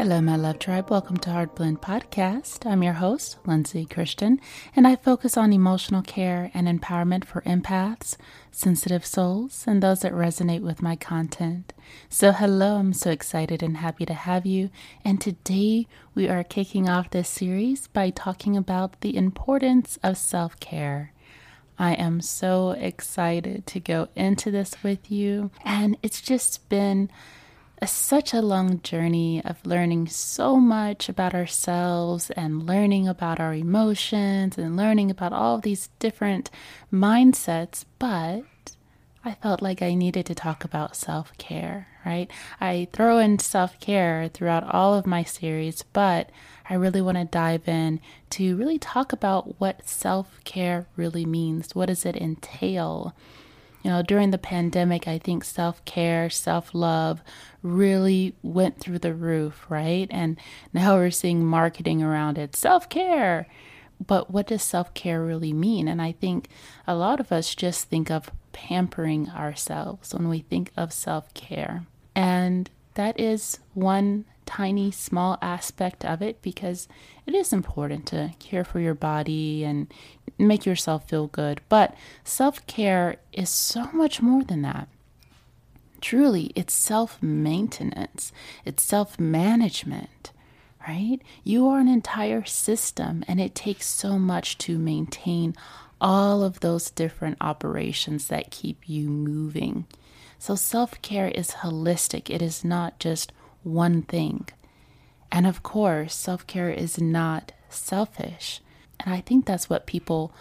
Hello, my love tribe. Welcome to Heart Blend Podcast. I'm your host, Lindsay Christian, and I focus on emotional care and empowerment for empaths, sensitive souls, and those that resonate with my content. So, hello, I'm so excited and happy to have you. And today we are kicking off this series by talking about the importance of self care. I am so excited to go into this with you, and it's just been a, such a long journey of learning so much about ourselves and learning about our emotions and learning about all these different mindsets. But I felt like I needed to talk about self care, right? I throw in self care throughout all of my series, but I really want to dive in to really talk about what self care really means. What does it entail? You know, during the pandemic, I think self care, self love really went through the roof, right? And now we're seeing marketing around it self care. But what does self care really mean? And I think a lot of us just think of pampering ourselves when we think of self care. And that is one tiny, small aspect of it because it is important to care for your body and make yourself feel good. But self care is so much more than that. Truly, it's self maintenance, it's self management, right? You are an entire system, and it takes so much to maintain all of those different operations that keep you moving. So, self care is holistic, it is not just one thing. And of course, self care is not selfish. And I think that's what people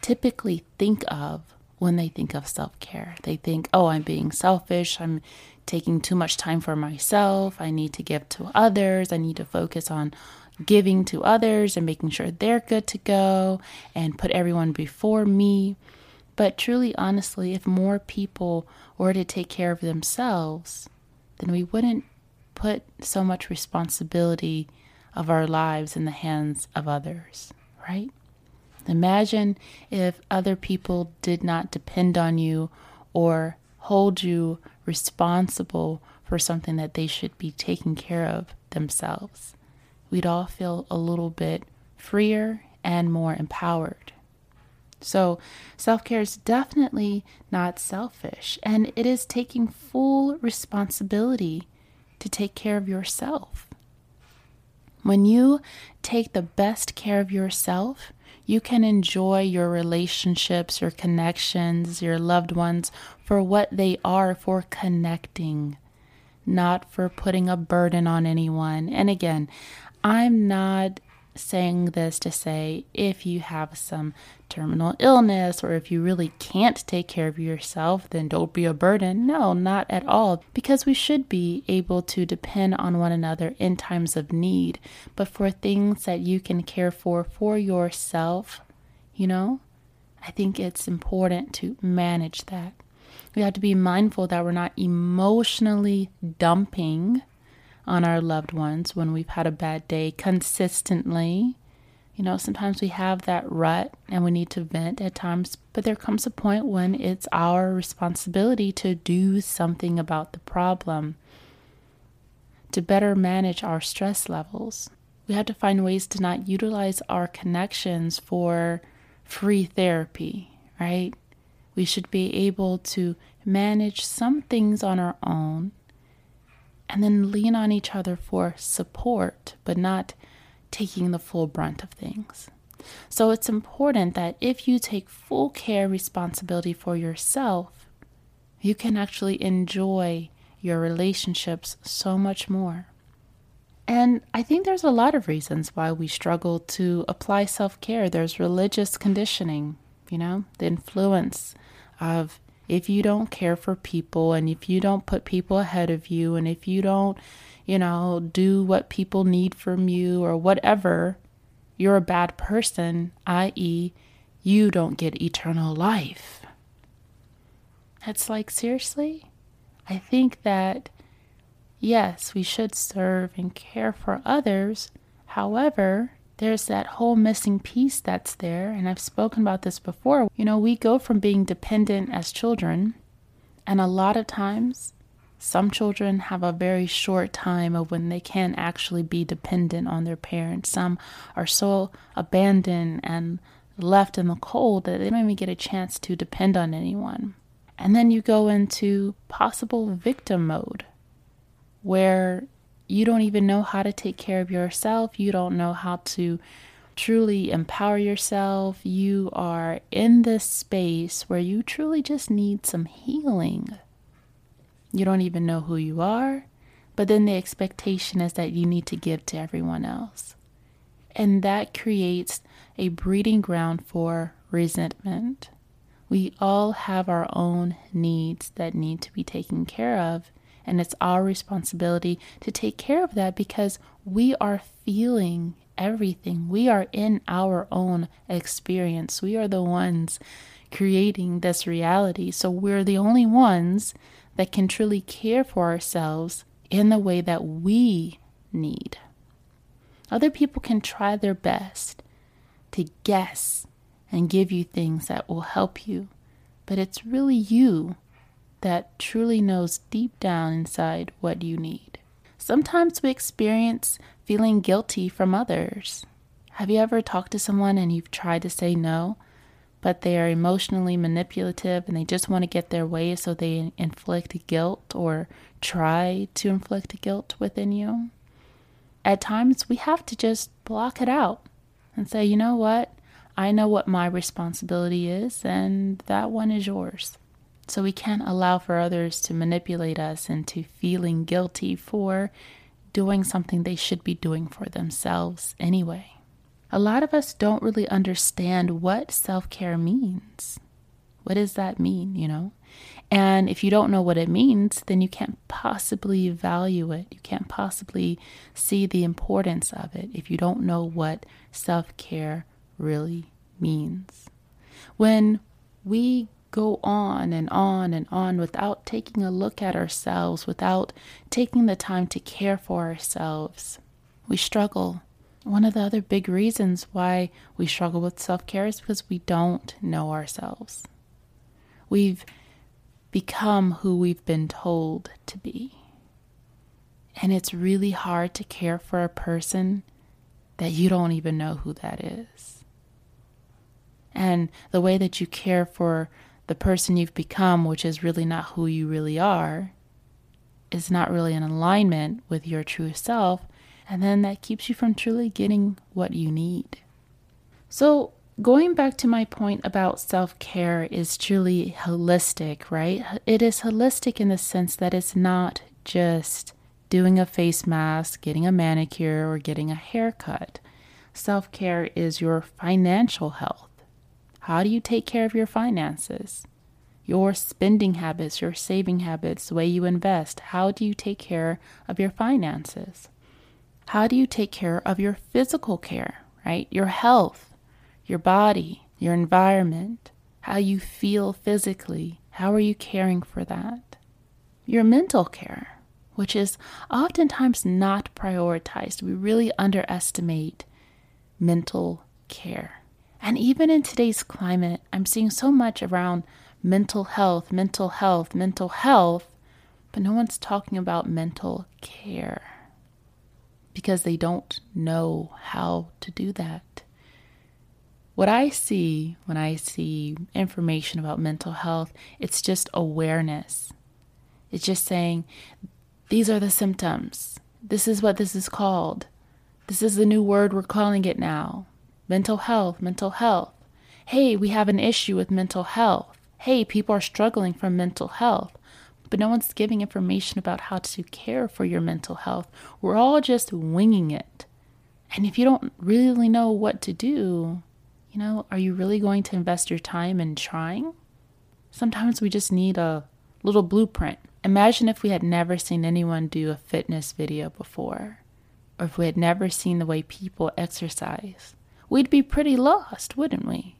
typically think of when they think of self care. They think, oh, I'm being selfish. I'm taking too much time for myself. I need to give to others. I need to focus on giving to others and making sure they're good to go and put everyone before me. But truly, honestly, if more people were to take care of themselves, then we wouldn't put so much responsibility of our lives in the hands of others, right? Imagine if other people did not depend on you or hold you responsible for something that they should be taking care of themselves. We'd all feel a little bit freer and more empowered. So, self care is definitely not selfish, and it is taking full responsibility to take care of yourself. When you take the best care of yourself, you can enjoy your relationships, your connections, your loved ones for what they are for connecting, not for putting a burden on anyone. And again, I'm not saying this to say if you have some terminal illness or if you really can't take care of yourself, then don't be a burden. No, not at all. Because we should be able to depend on one another in times of need. But for things that you can care for for yourself, you know, I think it's important to manage that. We have to be mindful that we're not emotionally dumping on our loved ones when we've had a bad day consistently. You know, sometimes we have that rut and we need to vent at times, but there comes a point when it's our responsibility to do something about the problem, to better manage our stress levels. We have to find ways to not utilize our connections for free therapy, right? We should be able to manage some things on our own and then lean on each other for support, but not taking the full brunt of things. So it's important that if you take full care responsibility for yourself, you can actually enjoy your relationships so much more. And I think there's a lot of reasons why we struggle to apply self care. There's religious conditioning, you know, the influence of if you don't care for people and if you don't put people ahead of you and if you don't, you know, do what people need from you or whatever, you're a bad person, i.e., you don't get eternal life. It's like, seriously? I think that, yes, we should serve and care for others. However, there's that whole missing piece that's there. And I've spoken about this before. You know, we go from being dependent as children, and a lot of times, some children have a very short time of when they can actually be dependent on their parents. Some are so abandoned and left in the cold that they don't even get a chance to depend on anyone. And then you go into possible victim mode where you don't even know how to take care of yourself. You don't know how to truly empower yourself. You are in this space where you truly just need some healing. You don't even know who you are, but then the expectation is that you need to give to everyone else. And that creates a breeding ground for resentment. We all have our own needs that need to be taken care of, and it's our responsibility to take care of that because we are feeling everything. We are in our own experience. We are the ones creating this reality. So we're the only ones that can truly care for ourselves in the way that we need. Other people can try their best to guess and give you things that will help you, but it's really you that truly knows deep down inside what you need. Sometimes we experience feeling guilty from others. Have you ever talked to someone and you've tried to say no, but they are emotionally manipulative and they just want to get their way, so they inflict guilt or try to inflict guilt within you? At times, we have to just block it out and say, you know what? I know what my responsibility is, and that one is yours. So we can't allow for others to manipulate us into feeling guilty for doing something they should be doing for themselves anyway. A lot of us don't really understand what self care means. What does that mean, you know? And if you don't know what it means, then you can't possibly value it. You can't possibly see the importance of it if you don't know what self care really means. When we go on and on and on without taking a look at ourselves, without taking the time to care for ourselves, we struggle. One of the other big reasons why we struggle with self care is because we don't know ourselves. We've become who we've been told to be. And it's really hard to care for a person that you don't even know who that is. And the way that you care for the person you've become, which is really not who you really are, is not really in alignment with your true self. And then that keeps you from truly getting what you need. So, going back to my point about self care is truly holistic, right? It is holistic in the sense that it's not just doing a face mask, getting a manicure, or getting a haircut. Self care is your financial health. How do you take care of your finances? Your spending habits, your saving habits, the way you invest. How do you take care of your finances? How do you take care of your physical care, right? Your health your body, your environment, how you feel physically. How are you caring for that? Your mental care, which is oftentimes not prioritized. We really underestimate mental care. And even in today's climate, I'm seeing so much around mental health, mental health, mental health, but no one's talking about mental care because they don't know how to do that. What I see when I see information about mental health, it's just awareness. It's just saying, these are the symptoms. This is what this is called. This is the new word we're calling it now. Mental health, mental health. Hey, we have an issue with mental health. Hey, people are struggling from mental health. But no one's giving information about how to care for your mental health. We're all just winging it. And if you don't really know what to do, you know, are you really going to invest your time in trying? Sometimes we just need a little blueprint, Imagine if we had never seen anyone do a fitness video before, or if we had never seen the way people exercise. We'd be pretty lost, wouldn't we?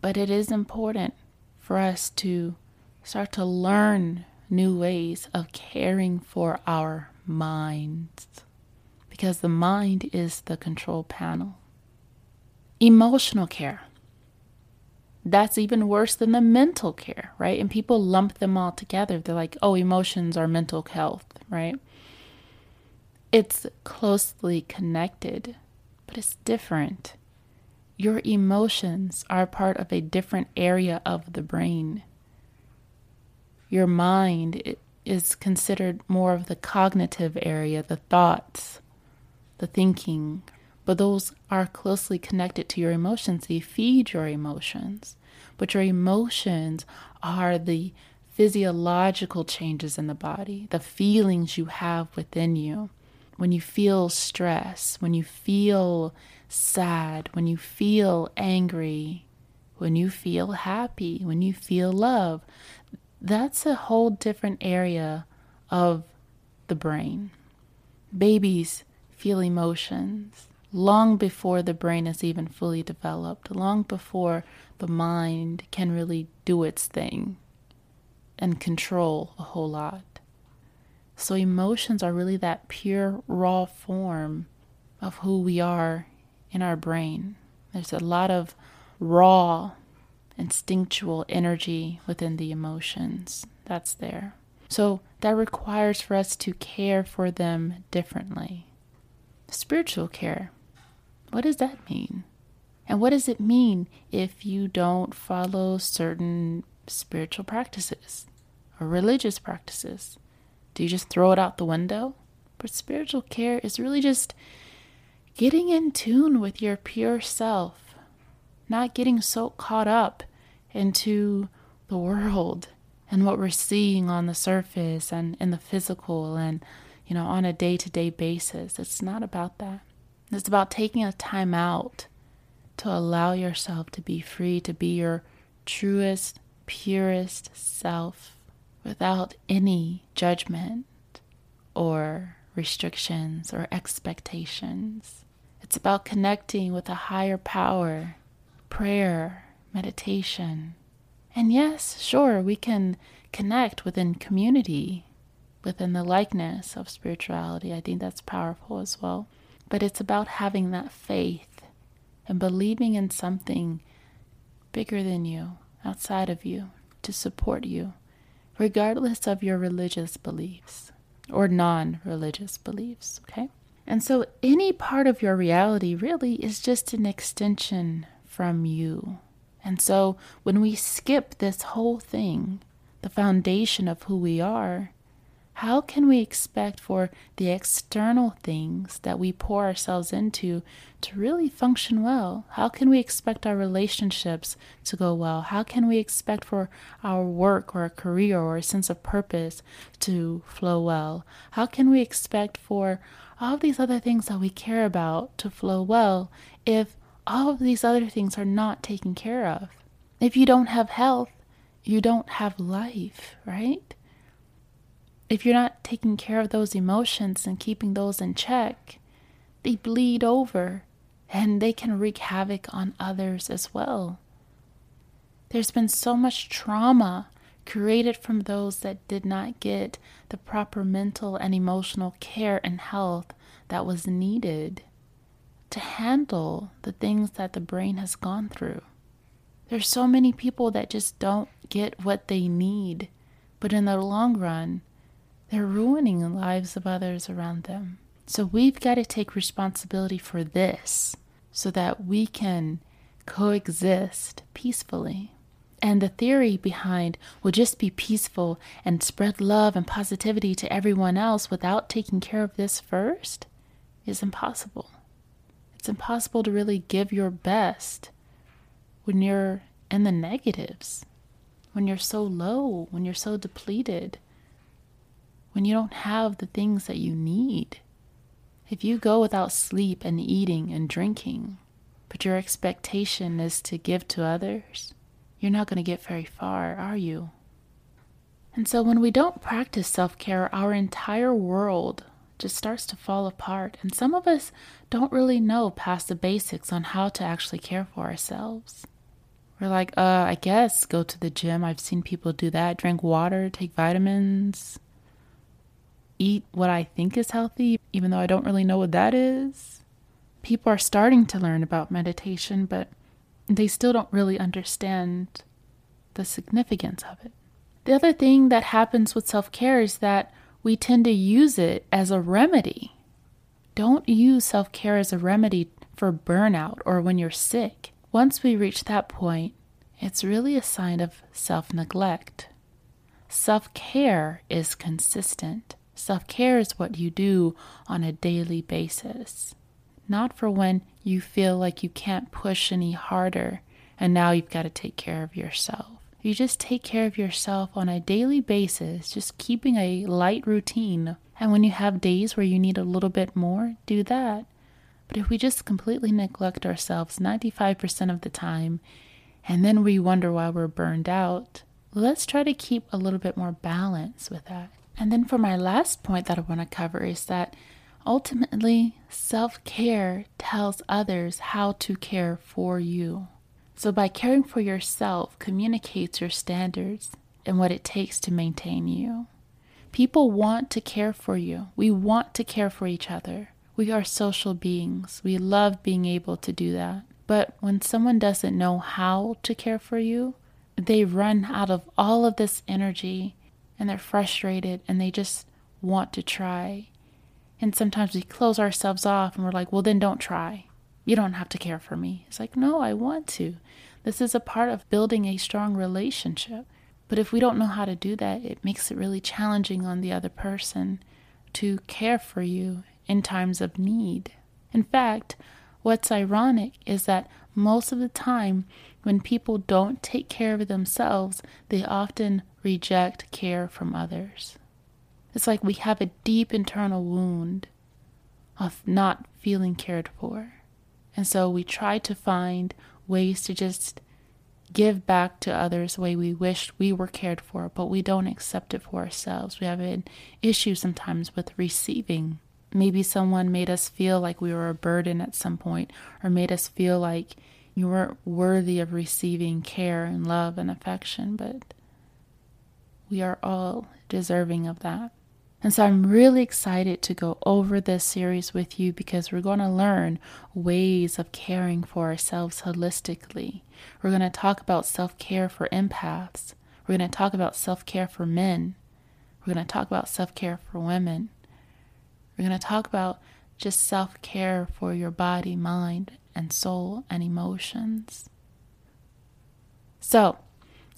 But it is important for us to start to learn new ways of caring for our minds because the mind is the control panel. Emotional care. That's even worse than the mental care, right? And people lump them all together. They're like, oh, emotions are mental health, right? It's closely connected, but it's different. Your emotions are part of a different area of the brain. Your mind is considered more of the cognitive area, the thoughts, the thinking, but those are closely connected to your emotions. They feed your emotions. But your emotions are the physiological changes in the body, the feelings you have within you. When you feel stress, when you feel sad, when you feel angry, when you feel happy, when you feel love, that's a whole different area of the brain. Babies feel emotions long before the brain is even fully developed, long before the mind can really do its thing and control a whole lot. So, emotions are really that pure, raw form of who we are in our brain. There's a lot of raw, instinctual energy within the emotions that's there. So, that requires for us to care for them differently. Spiritual care what does that mean? And what does it mean if you don't follow certain spiritual practices or religious practices? Do you just throw it out the window? But spiritual care is really just getting in tune with your pure self, not getting so caught up into the world and what we're seeing on the surface and in the physical and you know on a day-to-day basis. It's not about that. It's about taking a time out to allow yourself to be free, to be your truest, purest self without any judgment or restrictions or expectations. It's about connecting with a higher power, prayer, meditation. And yes, sure, we can connect within community, within the likeness of spirituality. I think that's powerful as well. But it's about having that faith and believing in something bigger than you, outside of you, to support you, regardless of your religious beliefs or non religious beliefs, okay? And so any part of your reality really is just an extension from you. And so when we skip this whole thing, the foundation of who we are, how can we expect for the external things that we pour ourselves into to really function well? How can we expect our relationships to go well? How can we expect for our work or a career or a sense of purpose to flow well? How can we expect for all of these other things that we care about to flow well if all of these other things are not taken care of? If you don't have health, you don't have life, right? If you're not taking care of those emotions and keeping those in check, they bleed over and they can wreak havoc on others as well. There's been so much trauma created from those that did not get the proper mental and emotional care and health that was needed to handle the things that the brain has gone through. There's so many people that just don't get what they need, but in the long run, they're ruining the lives of others around them. So we've got to take responsibility for this so that we can coexist peacefully. And the theory behind will just be peaceful and spread love and positivity to everyone else without taking care of this first is impossible. It's impossible to really give your best when you're in the negatives, when you're so low, when you're so depleted when you don't have the things that you need. If you go without sleep and eating and drinking, but your expectation is to give to others, you're not going to get very far, are you? And so when we don't practice self care, our entire world just starts to fall apart. And some of us don't really know past the basics on how to actually care for ourselves. We're like, uh, I guess go to the gym. I've seen people do that. Drink water, take vitamins, eat what I think is healthy, even though I don't really know what that is. People are starting to learn about meditation, but they still don't really understand the significance of it. The other thing that happens with self care is that we tend to use it as a remedy. Don't use self care as a remedy for burnout or when you're sick. Once we reach that point, it's really a sign of self neglect. Self care is consistent. Self care is what you do on a daily basis, not for when you feel like you can't push any harder and now you've got to take care of yourself. You just take care of yourself on a daily basis, just keeping a light routine. And when you have days where you need a little bit more, do that. But if we just completely neglect ourselves 95% of the time, and then we wonder why we're burned out, let's try to keep a little bit more balance with that. And then for my last point that I want to cover is that ultimately self care tells others how to care for you. So, by caring for yourself, communicates your standards and what it takes to maintain you. People want to care for you. We want to care for each other. We are social beings. We love being able to do that. But when someone doesn't know how to care for you, they run out of all of this energy and they're frustrated and they just want to try. And sometimes we close ourselves off and we're like, well, then don't try. You don't have to care for me. It's like, no, I want to. This is a part of building a strong relationship. But if we don't know how to do that, it makes it really challenging on the other person to care for you in times of need. In fact, what's ironic is that most of the time, when people don't take care of themselves, they often reject care from others. It's like we have a deep internal wound of not feeling cared for. And so we try to find ways to just give back to others the way we wish we were cared for, but we don't accept it for ourselves. We have an issue sometimes with receiving. Maybe someone made us feel like we were a burden at some point, or made us feel like you weren't worthy of receiving care and love and affection, but we are all deserving of that. And so I'm really excited to go over this series with you because we're going to learn ways of caring for ourselves holistically. We're going to talk about self care for empaths. We're going to talk about self care for men. We're going to talk about self care for women. We're going to talk about just self care for your body, mind, and soul and emotions. So,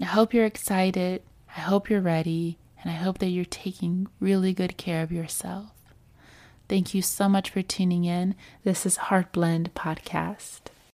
I hope you're excited. I hope you're ready and I hope that you're taking really good care of yourself. Thank you so much for tuning in. This is Heart Blend Podcast.